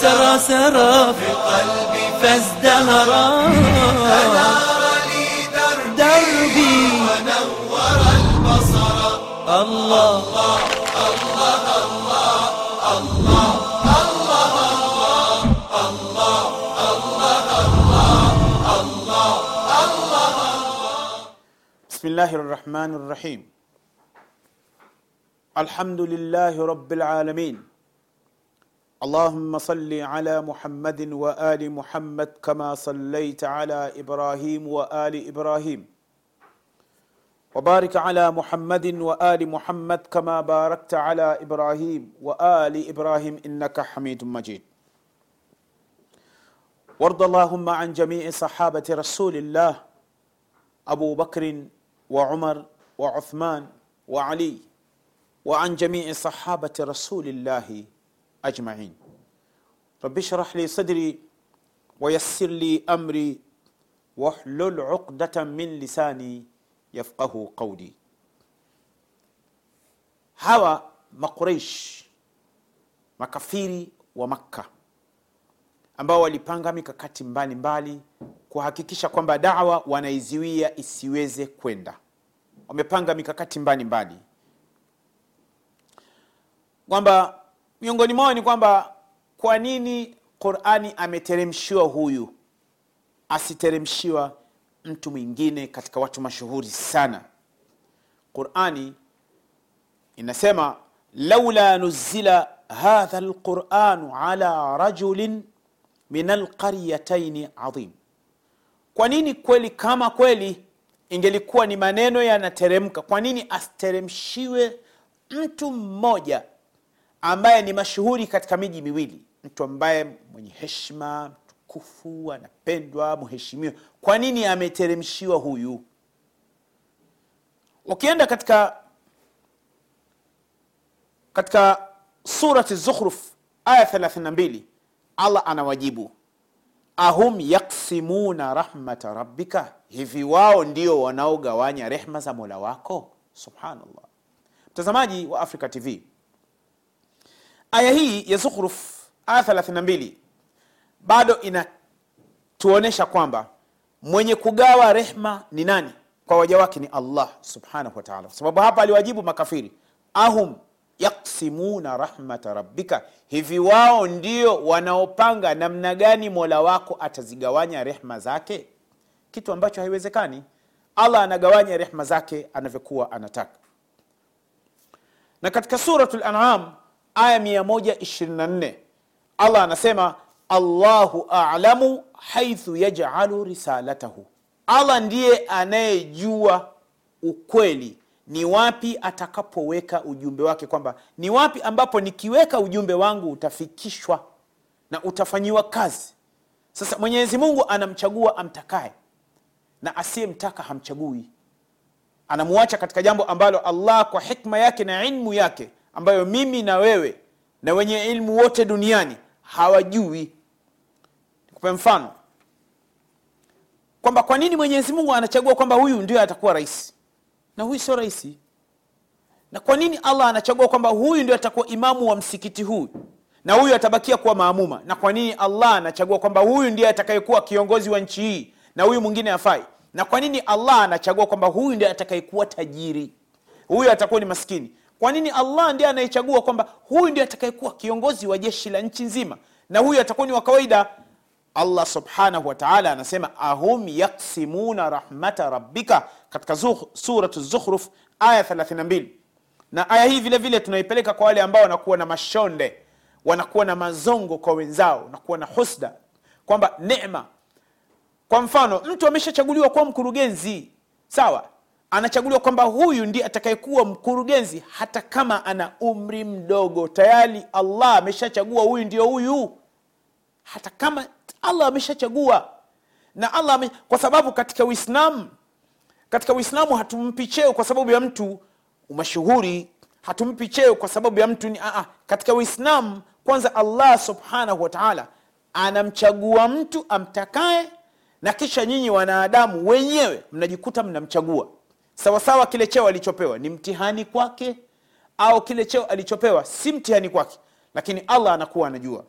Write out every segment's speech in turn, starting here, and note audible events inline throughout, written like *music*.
سرى سرى في قلبي فازدهرا أنار لي دربي ونور البصر. الله بسم الله الرحمن الرحيم. الحمد لله رب العالمين. اللهم صل على محمد وآل محمد كما صليت على إبراهيم وآل إبراهيم. وبارك على محمد وآل محمد كما باركت على إبراهيم وآل إبراهيم إنك حميد مجيد. وارض اللهم عن جميع صحابة رسول الله أبو بكر وعمر وعثمان وعلي وعن جميع صحابة رسول الله أجمعين رب اشرح لي صدري ويسر لي أمري واحلل عقدة من لساني يفقه قولي hawa maqureish makafiri wa makka ambao walipanga mikakati mbalimbali kuhakikisha kwamba dawa wanaiziwia isiweze kwenda wamepanga mikakati mbalimbali kwamba miongoni mwao ni kwamba kwa nini qurani ameteremshiwa huyu? Asiteremshiwa mtu mwingine katika watu mashuhuri sana. Qurani inasema laula nuzila hadha lquranu ala rajulin min alqaryataini adhim kwa nini kweli kama kweli ingelikuwa ni maneno yanateremka? Kwa nini asiteremshiwe mtu mmoja ambaye ni mashuhuri katika miji miwili. Mtu ambaye mwenye heshima mtukufu anapendwa mheshimiwa. Kwa nini ameteremshiwa huyu? Ukienda katika katika surati zukhruf aya 32 allah anawajibu. Ahum yaksimuna rahmata rabbika? Hivi wao ndio wanaogawanya rehma za mola wako? Subhanallah. Mtazamaji wa africa tv aya hii ya zukhruf aya 32 bado inatuonyesha kwamba mwenye kugawa rehma ni nani? Kwa waja wake ni allah subhanahu wa taala. Kwa sababu hapa aliwajibu makafiri. Ahum yaksimuna rahmata rabbika. Hivi wao ndio wanaopanga namna gani mola wako atazigawanya rehma zake? Kitu ambacho haiwezekani. Allah anagawanya rehma zake anavyokuwa anataka. Na katika suratu lanam aya 124 allah anasema allahu alamu haithu yajalu risalatahu. Allah ndiye anayejua ukweli ni wapi atakapoweka ujumbe wake kwamba ni wapi ambapo nikiweka ujumbe wangu utafikishwa na utafanyiwa kazi. Sasa mwenyezi mungu anamchagua amtakaye na asiyemtaka hamchagui. Anamuacha katika jambo ambalo allah kwa hikma yake na ilmu yake ambayo mimi na wewe na wenye ilmu wote duniani hawajui. Nikupe mfano. Kwamba kwa nini mwenyezi mungu anachagua kwamba huyu ndio atakuwa rais? Na huyu sio rahisi na kwa nini allah anachagua kwamba huyu ndio atakuwa imamu wa msikiti huu? Na huyu atabakia kuwa maamuma? Na kwa nini allah anachagua kwamba huyu ndiye atakayekuwa kiongozi wa nchi hii? Na huyu mwingine afai na kwa nini allah anachagua kwamba huyu ndiye atakayekuwa tajiri? Huyu atakuwa ni maskini kwa nini allah ndiye anayechagua kwamba huyu ndiye atakayekuwa kiongozi wa jeshi la nchi nzima na huyu atakuwa ni wa kawaida? Allah subhanahu wataala anasema ahum yaksimuna rahmata rabbika katika surat zukhruf aya 32 na aya hii vile vile tunaipeleka kwa wale ambao wanakuwa na mashonde wanakuwa na mazongo kwa wenzao wanakuwa na husda. Kwamba nema kwa mfano mtu ameshachaguliwa kuwa mkurugenzi sawa anachaguliwa kwamba huyu ndiye atakayekuwa mkurugenzi hata kama ana umri mdogo. Tayari allah ameshachagua huyu ndio huyu. Hata kama allah ameshachagua. Na allah ame, kwa sababu katika uislamu katika uislamu hatumpi cheo kwa sababu ya mtu mashuhuri. Hatumpi cheo kwa sababu ya mtu ni aa, katika uislamu kwanza allah subhanahu wa taala anamchagua mtu amtakaye na kisha nyinyi wanadamu wenyewe mnajikuta mnamchagua sawasawa kile cheo alichopewa ni mtihani kwake au kile cheo alichopewa si mtihani kwake lakini allah anakuwa anajua.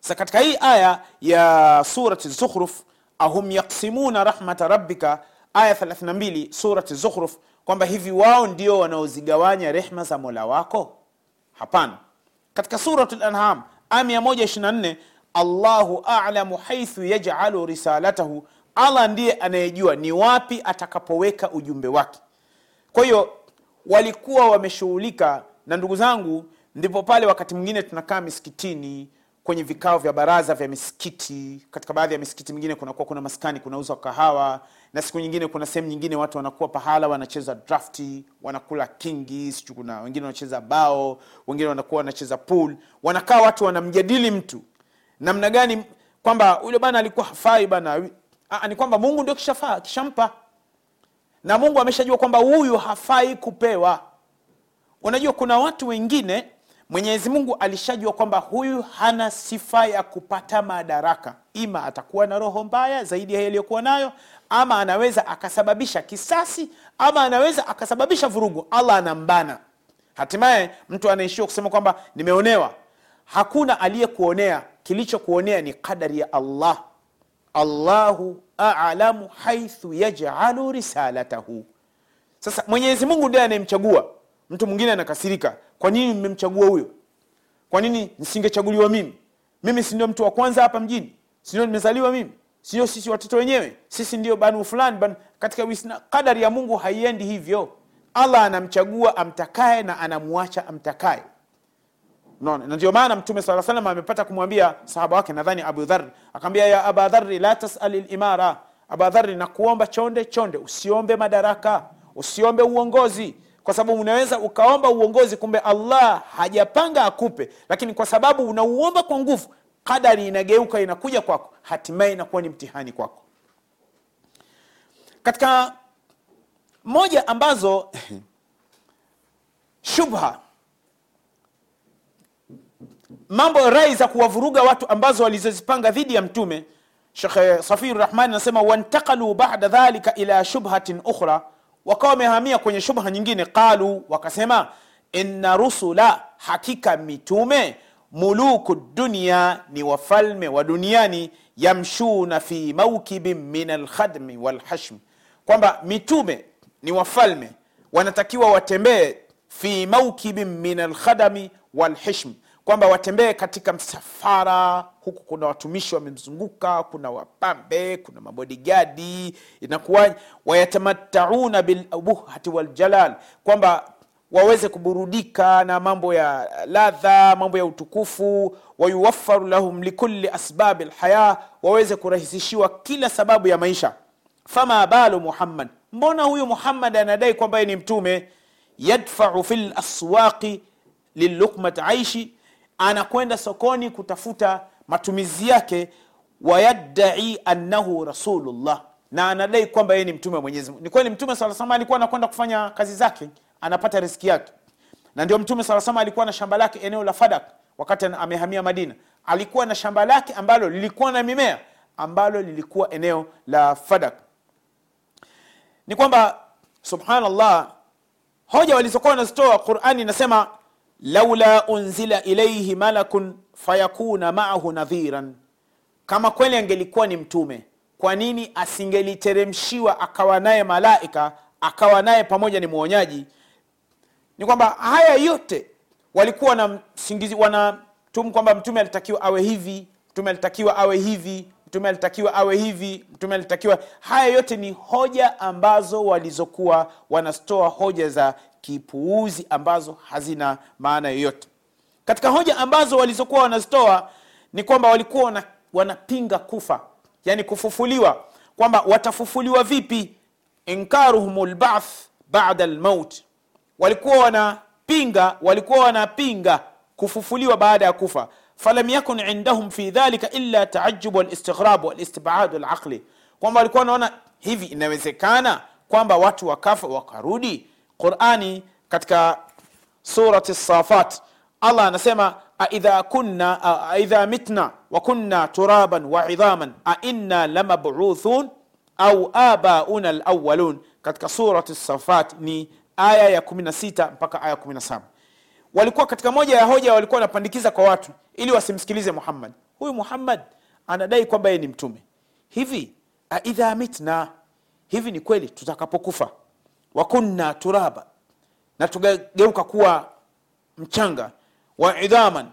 Sa katika hii aya ya surati zukhruf ahum yaksimuna rahmata rabbika aya 32 surati zukhruf kwamba hivi wao ndio wanaozigawanya rehma za mola wako? Hapana. Katika surat lanham aya 124 allahu alamu haithu yajalu risalatahu allah ndiye anayejua ni wapi atakapoweka ujumbe wake. Kwa hiyo walikuwa wameshughulika na ndugu zangu ndipo pale wakati mwingine tunakaa misikitini kwenye vikao vya baraza vya misikiti. Katika baadhi ya misikiti mingine kunakuwa kuna maskani kunauzwa kahawa na siku nyingine kuna sehemu nyingine watu wanakuwa pahala wanacheza drafti wanakula kingi kuna wengine wanacheza bao wengine wanakuwa wanacheza pool. Wanakaa watu wanamjadili mtu. Namna gani kwamba yule bana alikuwa hafai bana Aa, ni kwamba mungu ndio kishampa. Na mungu ameshajua kwamba huyu hafai kupewa. Unajua kuna watu wengine mwenyezi mungu alishajua kwamba huyu hana sifa ya kupata madaraka. Ima atakuwa na roho mbaya zaidi ya aliyokuwa nayo ama anaweza akasababisha kisasi ama anaweza akasababisha vurugu. Allah anambana. Hatimaye mtu anaishiwa kusema kwamba nimeonewa. Hakuna aliyekuonea. Kilichokuonea ni kadari ya allah allahu alamu haithu yajalu risalatahu. Sasa mwenyezi mungu ndiye anayemchagua. Mtu mwingine anakasirika. Kwa nini mmemchagua huyo? Kwa nini nisingechaguliwa mimi? Mimi si ndio mtu wa kwanza hapa mjini? Si ndio nimezaliwa mimi? Sio sisi watoto wenyewe? Sisi ndio banu fulani banu. katika wisna, kadari ya mungu haiendi hivyo. Allah anamchagua amtakaye na anamwacha amtakaye Unaona? na ndio maana mtume saa salam amepata kumwambia sahaba wake nadhani abu dhar akamwambia ya aba dhari la tasali limara aba dhari nakuomba chonde chonde usiombe madaraka usiombe uongozi. Kwa sababu unaweza ukaomba uongozi kumbe allah hajapanga akupe. Lakini kwa sababu unauomba kwa nguvu kadari inageuka inakuja kwako. Hatimaye inakuwa ni mtihani kwako. Katika moja ambazo *clears throat* shubha mambo rai za kuwavuruga watu ambazo walizozipanga dhidi ya mtume. Shekhe safir rahmani anasema wantakalu bada dhalika ila shubhatin ukhra. Wakawa wamehamia kwenye shubha nyingine. Qalu wakasema inna rusula hakika mitume muluku dunia ni wafalme wa duniani yamshuna fi maukibin min alkhadmi walhashm. Kwamba mitume ni wafalme wanatakiwa watembee fi maukibin min alkhadami walhishm kwamba watembee katika msafara huku kuna watumishi wamemzunguka kuna wapambe kuna mabodigadi inakuwa wayatamattauna bilbuhati waljalal kwamba waweze kuburudika na mambo ya ladha mambo ya utukufu wayuwafaru lahum likuli asbabi lhaya waweze kurahisishiwa kila sababu ya maisha. Fama balu muhammad mbona huyu muhammad anadai kwamba ni mtume? Yadfau fi laswaqi lilukmat aishi anakwenda sokoni kutafuta matumizi yake wayaddai annahu rasulullah. Na anadai kwamba yeye ni mtume wa mwenyezi ni kweli mtume saa salama alikuwa anakwenda kufanya kazi zake anapata riski yake. Na ndio mtume saa salama alikuwa na shamba lake eneo la fadak wakati amehamia madina. Alikuwa na shamba lake ambalo lilikuwa na mimea ambalo lilikuwa eneo la fadak. Ni kwamba subhanallah hoja walizokuwa wanazitoa qurani inasema laula unzila ilaihi malakun fayakuna maahu nadhiran. Kama kweli angelikuwa ni mtume kwa nini asingeliteremshiwa akawa naye malaika akawa naye pamoja ni mwonyaji ni kwamba haya yote walikuwa na msingizi kwamba mtume alitakiwa awe hivi mtume alitakiwa awe hivi mtume alitakiwa awe hivi mtume alitakiwa. Haya yote ni hoja ambazo walizokuwa wanatoa hoja za kipuuzi ambazo hazina maana yoyote. Katika hoja ambazo walizokuwa wanazitoa ni kwamba walikuwa wana, wanapinga kufa yani kufufuliwa kwamba watafufuliwa vipi? Inkaruhum lbath bada lmaut walikuwa wanapinga walikuwa wanapinga kufufuliwa baada ya kufa. Falam yakun indahum fi dhalika illa taajub walistighrab walistibad walaqli kwamba walikuwa wanaona hivi inawezekana kwamba watu wakafa wakarudi qurani katika surati safat. Allah anasema aidha kunna aidha mitna wa kunna turaban wa idhaman ainna lamabuthun au abauna alawalun katika surati safat ni aya ya 16 mpaka aya 17 walikuwa katika moja ya hoja walikuwa wanapandikiza kwa watu ili wasimsikilize muhammad. Huyu muhammad anadai kwamba yeye ni mtume. Hivi aidha mitna hivi ni kweli tutakapokufa wa turaba. Na tukageuka kuwa mchanga wa idhaman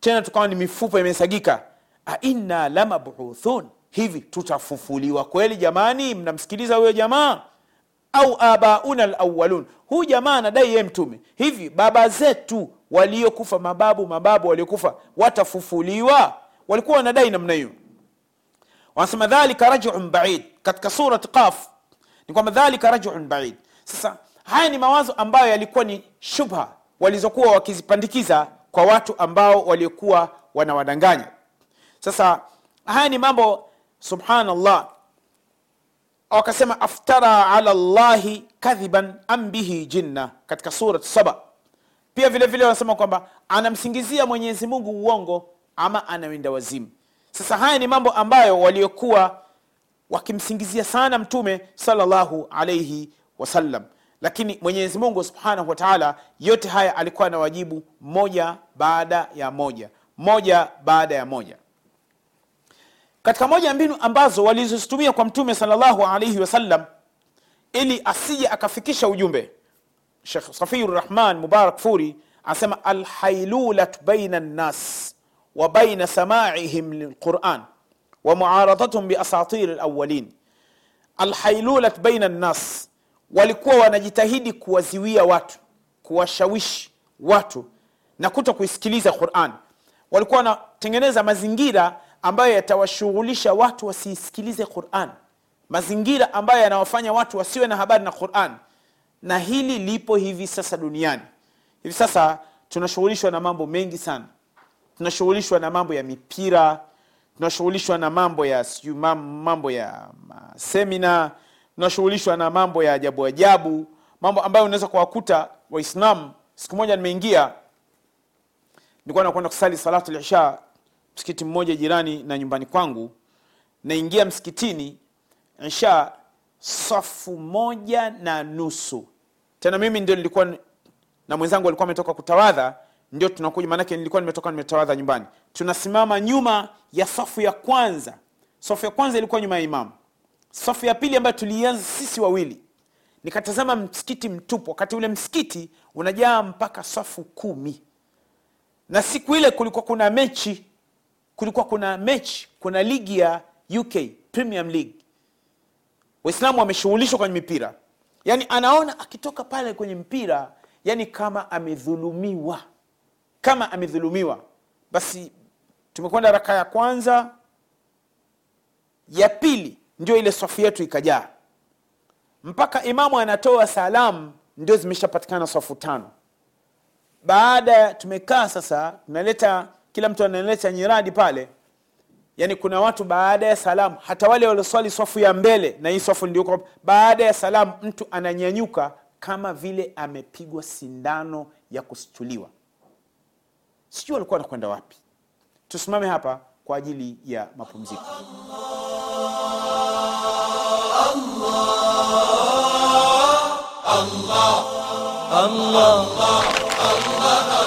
tena tukawa ni mifupa imesagika. Ainna lamabuthun. Hivi tutafufuliwa kweli jamani? Mnamsikiliza huyo jamaa? Au abauna alawalun huyu jamaa anadai yeye mtume. Hivi baba zetu waliokufa mababu mababu waliokufa watafufuliwa? Walikuwa wanadai namna hiyo. Wanasema dhalika rajun baid. Katika surat qaf ni kwamba dhalika rajun baid sasa haya ni mawazo ambayo yalikuwa ni shubha walizokuwa wakizipandikiza kwa watu ambao waliokuwa wanawadanganya. Sasa haya ni mambo subhanallah wakasema aftara ala llahi kadhiban am bihi jinna katika surat saba. Pia vile vile wanasema kwamba anamsingizia mwenyezi mungu uongo ama anawinda wazimu. Sasa haya ni mambo ambayo waliokuwa wakimsingizia sana mtume salllahu alaihi wasallam lakini mwenyezi mungu subhanahu wa taala yote haya alikuwa anawajibu moja baada ya moja moja baada ya moja katika moja ya mbinu ambazo walizozitumia kwa mtume salllahu alaihi wasallam ili asije akafikisha ujumbe shekh safiu rahman mubarak furi anasema alhailulat baina nnas wa baina samaihim lilquran wa muaradatahum biasatir lawalin alhailulat baina nnas walikuwa wanajitahidi kuwaziwia watu kuwashawishi watu na kuto kuisikiliza quran. Walikuwa wanatengeneza mazingira ambayo yatawashughulisha watu wasiisikilize quran. Mazingira ambayo yanawafanya watu wasiwe na habari na quran. Na hili lipo hivi sasa duniani. Hivi sasa tunashughulishwa na mambo mengi sana. Tunashughulishwa na mambo ya mipira. Tunashughulishwa na mambo ya mambo ya semina tunashughulishwa na mambo ya ajabu ajabu mambo ambayo unaweza kuwakuta waislamu siku moja nimeingia nilikuwa nakwenda kusali salatu lisha msikiti mmoja jirani na nyumbani kwangu. Naingia msikitini isha safu moja na nusu. Tena mimi ndio nilikuwa na mwenzangu alikuwa ametoka kutawadha ndio tunakuja maanake nilikuwa nimetoka nimetawadha nyumbani. Tunasimama nyuma ya safu ya kwanza. Safu ya kwanza ilikuwa nyuma ya imamu safu ya pili ambayo tulianza sisi wawili nikatazama msikiti mtupu. Wakati ule msikiti unajaa mpaka safu kumi. Na siku ile kulikuwa kuna mechi kulikuwa kuna mechi kuna ligi ya uk premium league. Waislamu wameshughulishwa kwenye mipira. Yaani anaona akitoka pale kwenye mpira yani kama amedhulumiwa. Kama amedhulumiwa. Basi tumekwenda raka ya kwanza ya pili ndio ile safu yetu ikajaa. Mpaka imamu anatoa salamu ndio zimeshapatikana safu tano. Baada tumekaa sasa tunaleta kila mtu analeta nyiradi pale. Yani kuna watu baada ya salamu hata wale walioswali swafu ya mbele na hii swafu ndio baada ya salamu mtu ananyanyuka kama vile amepigwa sindano ya kustuliwa. Sijui walikuwa wanakwenda wapi. Tusimame hapa kwa ajili ya mapumziko. Allah, Allah, Allah, Allah, Allah, Allah.